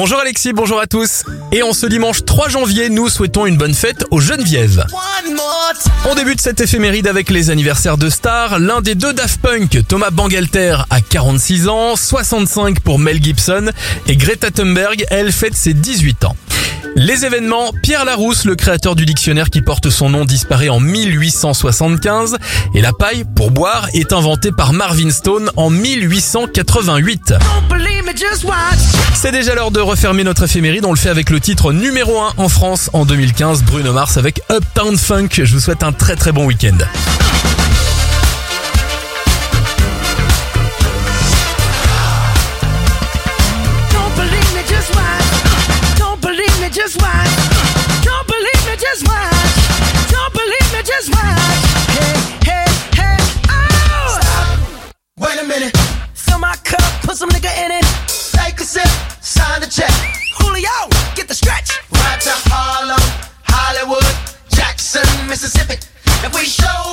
Bonjour Alexis, bonjour à tous. Et en ce dimanche 3 janvier, nous souhaitons une bonne fête aux Genevièves. On débute cette éphéméride avec les anniversaires de stars. L'un des deux Daft Punk, Thomas Bangalter, a 46 ans, 65 pour Mel Gibson, et Greta Thunberg, elle fête ses 18 ans. Les événements, Pierre Larousse, le créateur du dictionnaire qui porte son nom, disparaît en 1875 et la paille pour boire est inventée par Marvin Stone en 1888. C'est déjà l'heure de refermer notre éphéméride, on le fait avec le titre numéro 1 en France en 2015, Bruno Mars avec Uptown Funk. Je vous souhaite un très très bon week-end. Don't believe me, just watch. Don't believe me, just watch. Don't believe me, just watch. Don't believe me, just watch. Hey, hey, hey, oh! Wait a minute, Fill my cup, put some nigga in it. take a sip, sign the check. Julio, get the stretch. Right to Harlem, Hollywood, Jackson, Mississippi. If we show